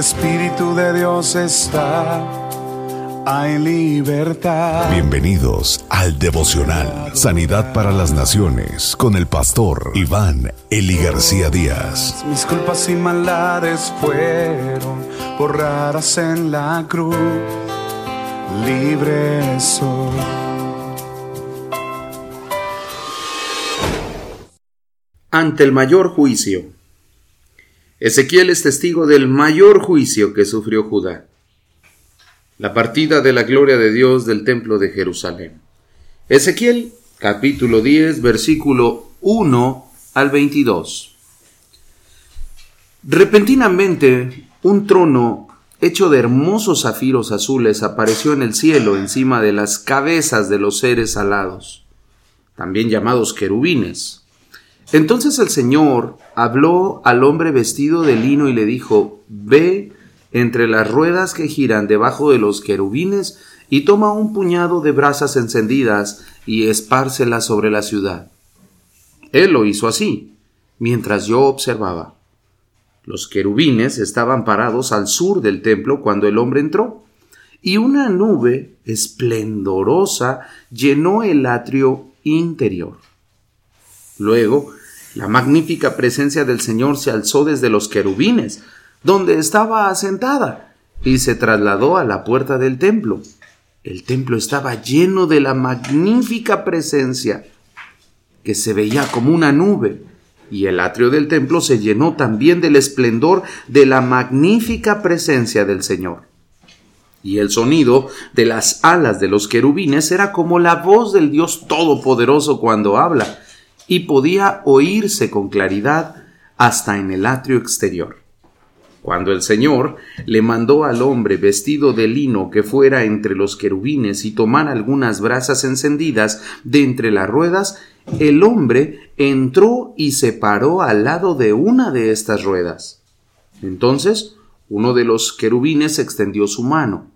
el Espíritu de Dios está, hay libertad. Bienvenidos al devocional Sanidad para las Naciones con el pastor Iván Eli García Díaz. Mis culpas y maldades fueron borradas en la cruz, libre soy. Ante el mayor juicio. Ezequiel es testigo del mayor juicio que sufrió Judá, la partida de la gloria de Dios del templo de Jerusalén. Ezequiel capítulo 10 versículo 1 al 22. Repentinamente un trono hecho de hermosos zafiros azules apareció en el cielo encima de las cabezas de los seres alados, también llamados querubines entonces el Señor habló al hombre vestido de lino y le dijo, Ve entre las ruedas que giran debajo de los querubines y toma un puñado de brasas encendidas y espárcelas sobre la ciudad. Él lo hizo así, mientras yo observaba. Los querubines estaban parados al sur del templo cuando el hombre entró, y una nube esplendorosa llenó el atrio interior. Luego la magnífica presencia del Señor se alzó desde los querubines, donde estaba asentada, y se trasladó a la puerta del templo. El templo estaba lleno de la magnífica presencia, que se veía como una nube, y el atrio del templo se llenó también del esplendor de la magnífica presencia del Señor. Y el sonido de las alas de los querubines era como la voz del Dios Todopoderoso cuando habla, y podía oírse con claridad hasta en el atrio exterior. Cuando el Señor le mandó al hombre vestido de lino que fuera entre los querubines y tomara algunas brasas encendidas de entre las ruedas, el hombre entró y se paró al lado de una de estas ruedas. Entonces uno de los querubines extendió su mano,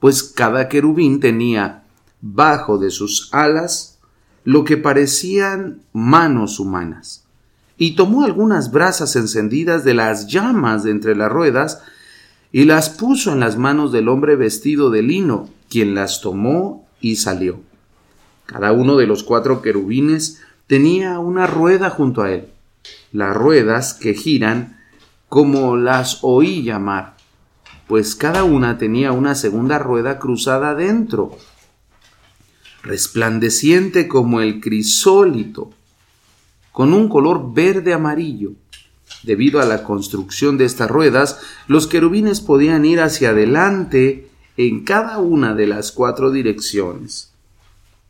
pues cada querubín tenía bajo de sus alas lo que parecían manos humanas, y tomó algunas brasas encendidas de las llamas de entre las ruedas, y las puso en las manos del hombre vestido de lino, quien las tomó y salió. Cada uno de los cuatro querubines tenía una rueda junto a él, las ruedas que giran como las oí llamar, pues cada una tenía una segunda rueda cruzada dentro, resplandeciente como el crisólito, con un color verde amarillo. Debido a la construcción de estas ruedas, los querubines podían ir hacia adelante en cada una de las cuatro direcciones.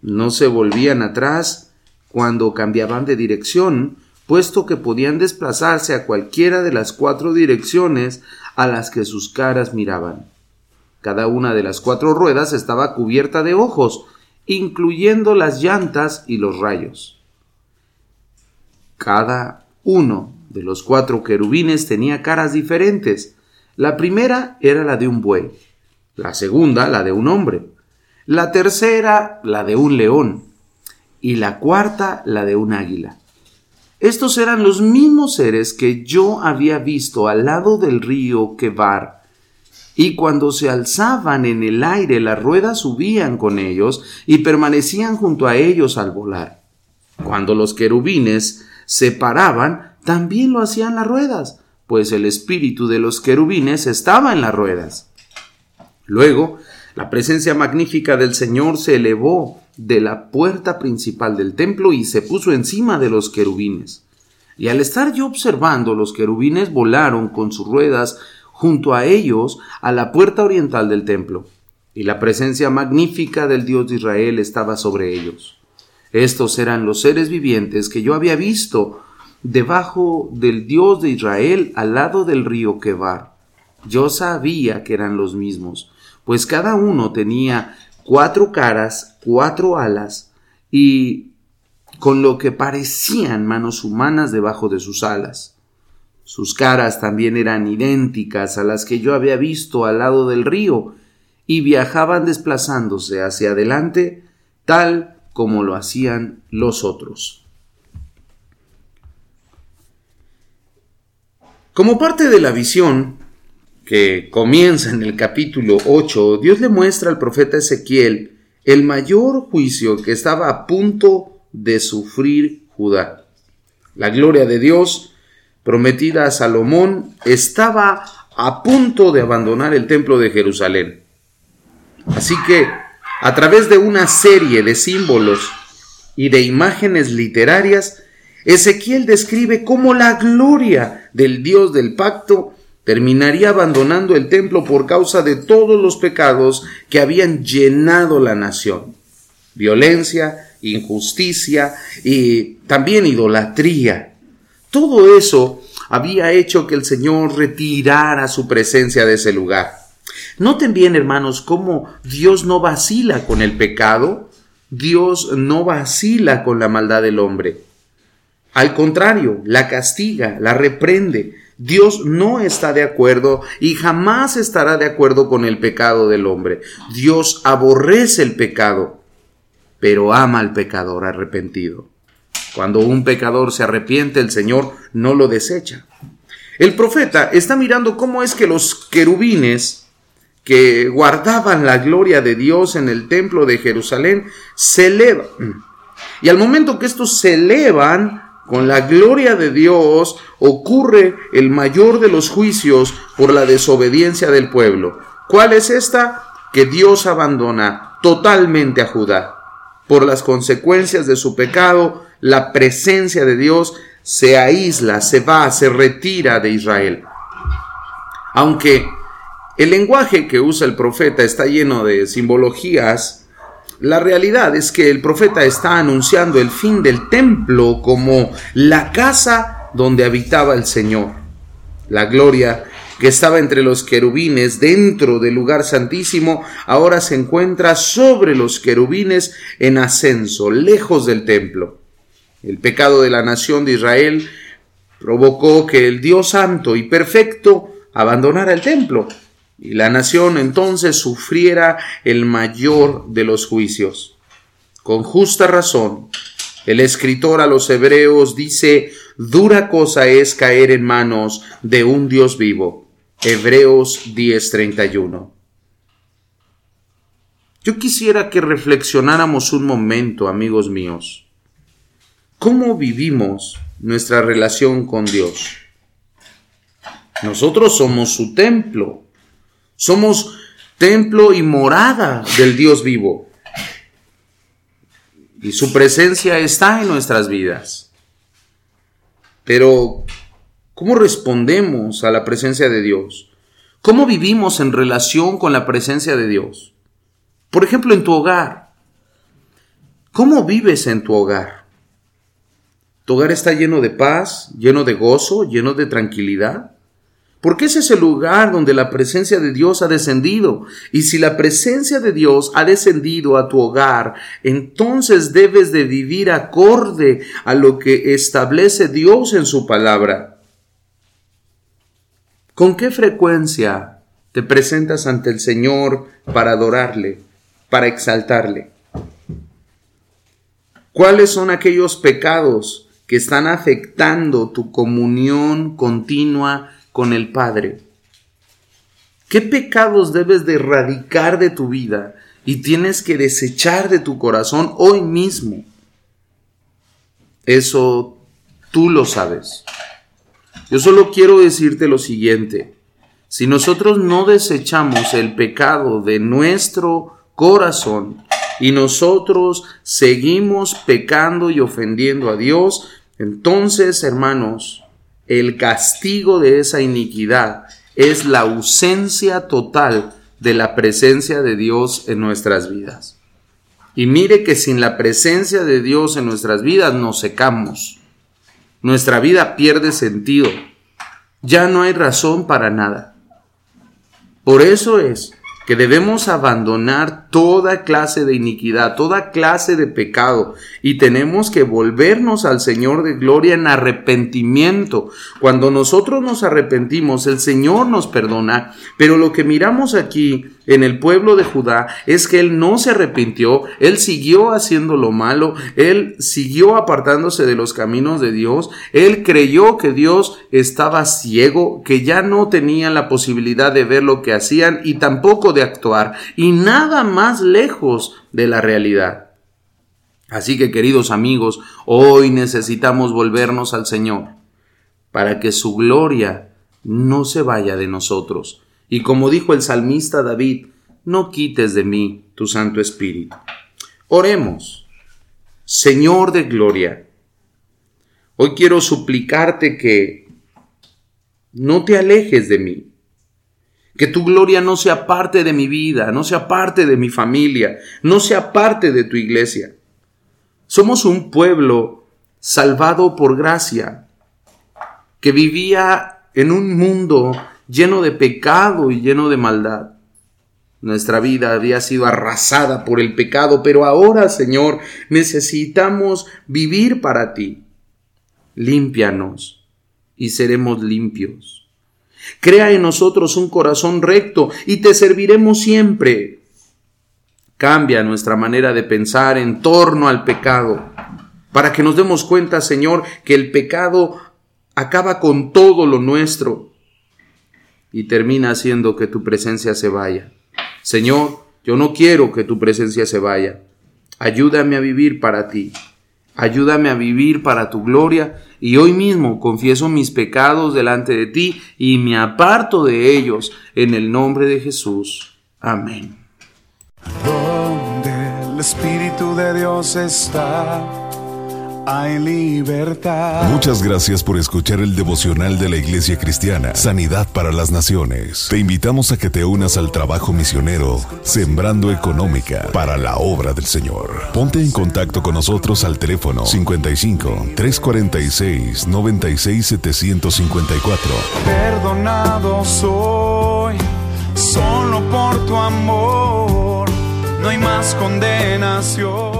No se volvían atrás cuando cambiaban de dirección, puesto que podían desplazarse a cualquiera de las cuatro direcciones a las que sus caras miraban. Cada una de las cuatro ruedas estaba cubierta de ojos, incluyendo las llantas y los rayos. Cada uno de los cuatro querubines tenía caras diferentes. La primera era la de un buey, la segunda la de un hombre, la tercera la de un león y la cuarta la de un águila. Estos eran los mismos seres que yo había visto al lado del río Kebar y cuando se alzaban en el aire las ruedas subían con ellos y permanecían junto a ellos al volar. Cuando los querubines se paraban, también lo hacían las ruedas, pues el espíritu de los querubines estaba en las ruedas. Luego, la presencia magnífica del Señor se elevó de la puerta principal del templo y se puso encima de los querubines. Y al estar yo observando, los querubines volaron con sus ruedas junto a ellos a la puerta oriental del templo, y la presencia magnífica del Dios de Israel estaba sobre ellos. Estos eran los seres vivientes que yo había visto debajo del Dios de Israel al lado del río Quebar. Yo sabía que eran los mismos, pues cada uno tenía cuatro caras, cuatro alas y con lo que parecían manos humanas debajo de sus alas. Sus caras también eran idénticas a las que yo había visto al lado del río, y viajaban desplazándose hacia adelante tal como lo hacían los otros. Como parte de la visión que comienza en el capítulo 8, Dios le muestra al profeta Ezequiel el mayor juicio que estaba a punto de sufrir Judá. La gloria de Dios prometida a Salomón estaba a punto de abandonar el templo de Jerusalén. Así que, a través de una serie de símbolos y de imágenes literarias, Ezequiel describe cómo la gloria del Dios del pacto terminaría abandonando el templo por causa de todos los pecados que habían llenado la nación. Violencia, injusticia y también idolatría. Todo eso había hecho que el Señor retirara su presencia de ese lugar. Noten bien, hermanos, cómo Dios no vacila con el pecado, Dios no vacila con la maldad del hombre. Al contrario, la castiga, la reprende, Dios no está de acuerdo y jamás estará de acuerdo con el pecado del hombre. Dios aborrece el pecado, pero ama al pecador arrepentido. Cuando un pecador se arrepiente, el Señor no lo desecha. El profeta está mirando cómo es que los querubines que guardaban la gloria de Dios en el templo de Jerusalén se elevan. Y al momento que estos se elevan, con la gloria de Dios ocurre el mayor de los juicios por la desobediencia del pueblo. ¿Cuál es esta? Que Dios abandona totalmente a Judá. Por las consecuencias de su pecado, la presencia de Dios se aísla, se va, se retira de Israel. Aunque el lenguaje que usa el profeta está lleno de simbologías, la realidad es que el profeta está anunciando el fin del templo como la casa donde habitaba el Señor. La gloria que estaba entre los querubines dentro del lugar santísimo, ahora se encuentra sobre los querubines en ascenso, lejos del templo. El pecado de la nación de Israel provocó que el Dios santo y perfecto abandonara el templo y la nación entonces sufriera el mayor de los juicios. Con justa razón, el escritor a los hebreos dice, dura cosa es caer en manos de un Dios vivo. Hebreos 10:31. Yo quisiera que reflexionáramos un momento, amigos míos. ¿Cómo vivimos nuestra relación con Dios? Nosotros somos su templo, somos templo y morada del Dios vivo. Y su presencia está en nuestras vidas. Pero, ¿cómo respondemos a la presencia de Dios? ¿Cómo vivimos en relación con la presencia de Dios? Por ejemplo, en tu hogar. ¿Cómo vives en tu hogar? ¿Tu hogar está lleno de paz, lleno de gozo, lleno de tranquilidad? Porque ese es el lugar donde la presencia de Dios ha descendido. Y si la presencia de Dios ha descendido a tu hogar, entonces debes de vivir acorde a lo que establece Dios en su palabra. ¿Con qué frecuencia te presentas ante el Señor para adorarle, para exaltarle? ¿Cuáles son aquellos pecados que están afectando tu comunión continua con el Padre. ¿Qué pecados debes de erradicar de tu vida y tienes que desechar de tu corazón hoy mismo? Eso tú lo sabes. Yo solo quiero decirte lo siguiente. Si nosotros no desechamos el pecado de nuestro corazón y nosotros seguimos pecando y ofendiendo a Dios, entonces, hermanos, el castigo de esa iniquidad es la ausencia total de la presencia de Dios en nuestras vidas. Y mire que sin la presencia de Dios en nuestras vidas nos secamos. Nuestra vida pierde sentido. Ya no hay razón para nada. Por eso es que debemos abandonar toda clase de iniquidad, toda clase de pecado, y tenemos que volvernos al Señor de gloria en arrepentimiento. Cuando nosotros nos arrepentimos, el Señor nos perdona, pero lo que miramos aquí en el pueblo de Judá es que él no se arrepintió, él siguió haciendo lo malo, él siguió apartándose de los caminos de Dios, él creyó que Dios estaba ciego, que ya no tenía la posibilidad de ver lo que hacían y tampoco de actuar, y nada más lejos de la realidad. Así que queridos amigos, hoy necesitamos volvernos al Señor para que su gloria no se vaya de nosotros y como dijo el salmista David, no quites de mí tu Santo Espíritu. Oremos. Señor de gloria, hoy quiero suplicarte que no te alejes de mí, que tu gloria no sea parte de mi vida, no sea parte de mi familia, no sea parte de tu iglesia. Somos un pueblo salvado por gracia, que vivía en un mundo lleno de pecado y lleno de maldad. Nuestra vida había sido arrasada por el pecado, pero ahora, Señor, necesitamos vivir para ti. Límpianos y seremos limpios. Crea en nosotros un corazón recto y te serviremos siempre. Cambia nuestra manera de pensar en torno al pecado, para que nos demos cuenta, Señor, que el pecado acaba con todo lo nuestro y termina haciendo que tu presencia se vaya. Señor, yo no quiero que tu presencia se vaya. Ayúdame a vivir para ti. Ayúdame a vivir para tu gloria y hoy mismo confieso mis pecados delante de ti y me aparto de ellos en el nombre de Jesús. Amén. El Espíritu de Dios está hay libertad. Muchas gracias por escuchar el devocional de la Iglesia Cristiana, Sanidad para las Naciones. Te invitamos a que te unas al trabajo misionero, Sembrando Económica para la obra del Señor. Ponte en contacto con nosotros al teléfono 55 346 96 754. Perdonado soy, solo por tu amor, no hay más condenación.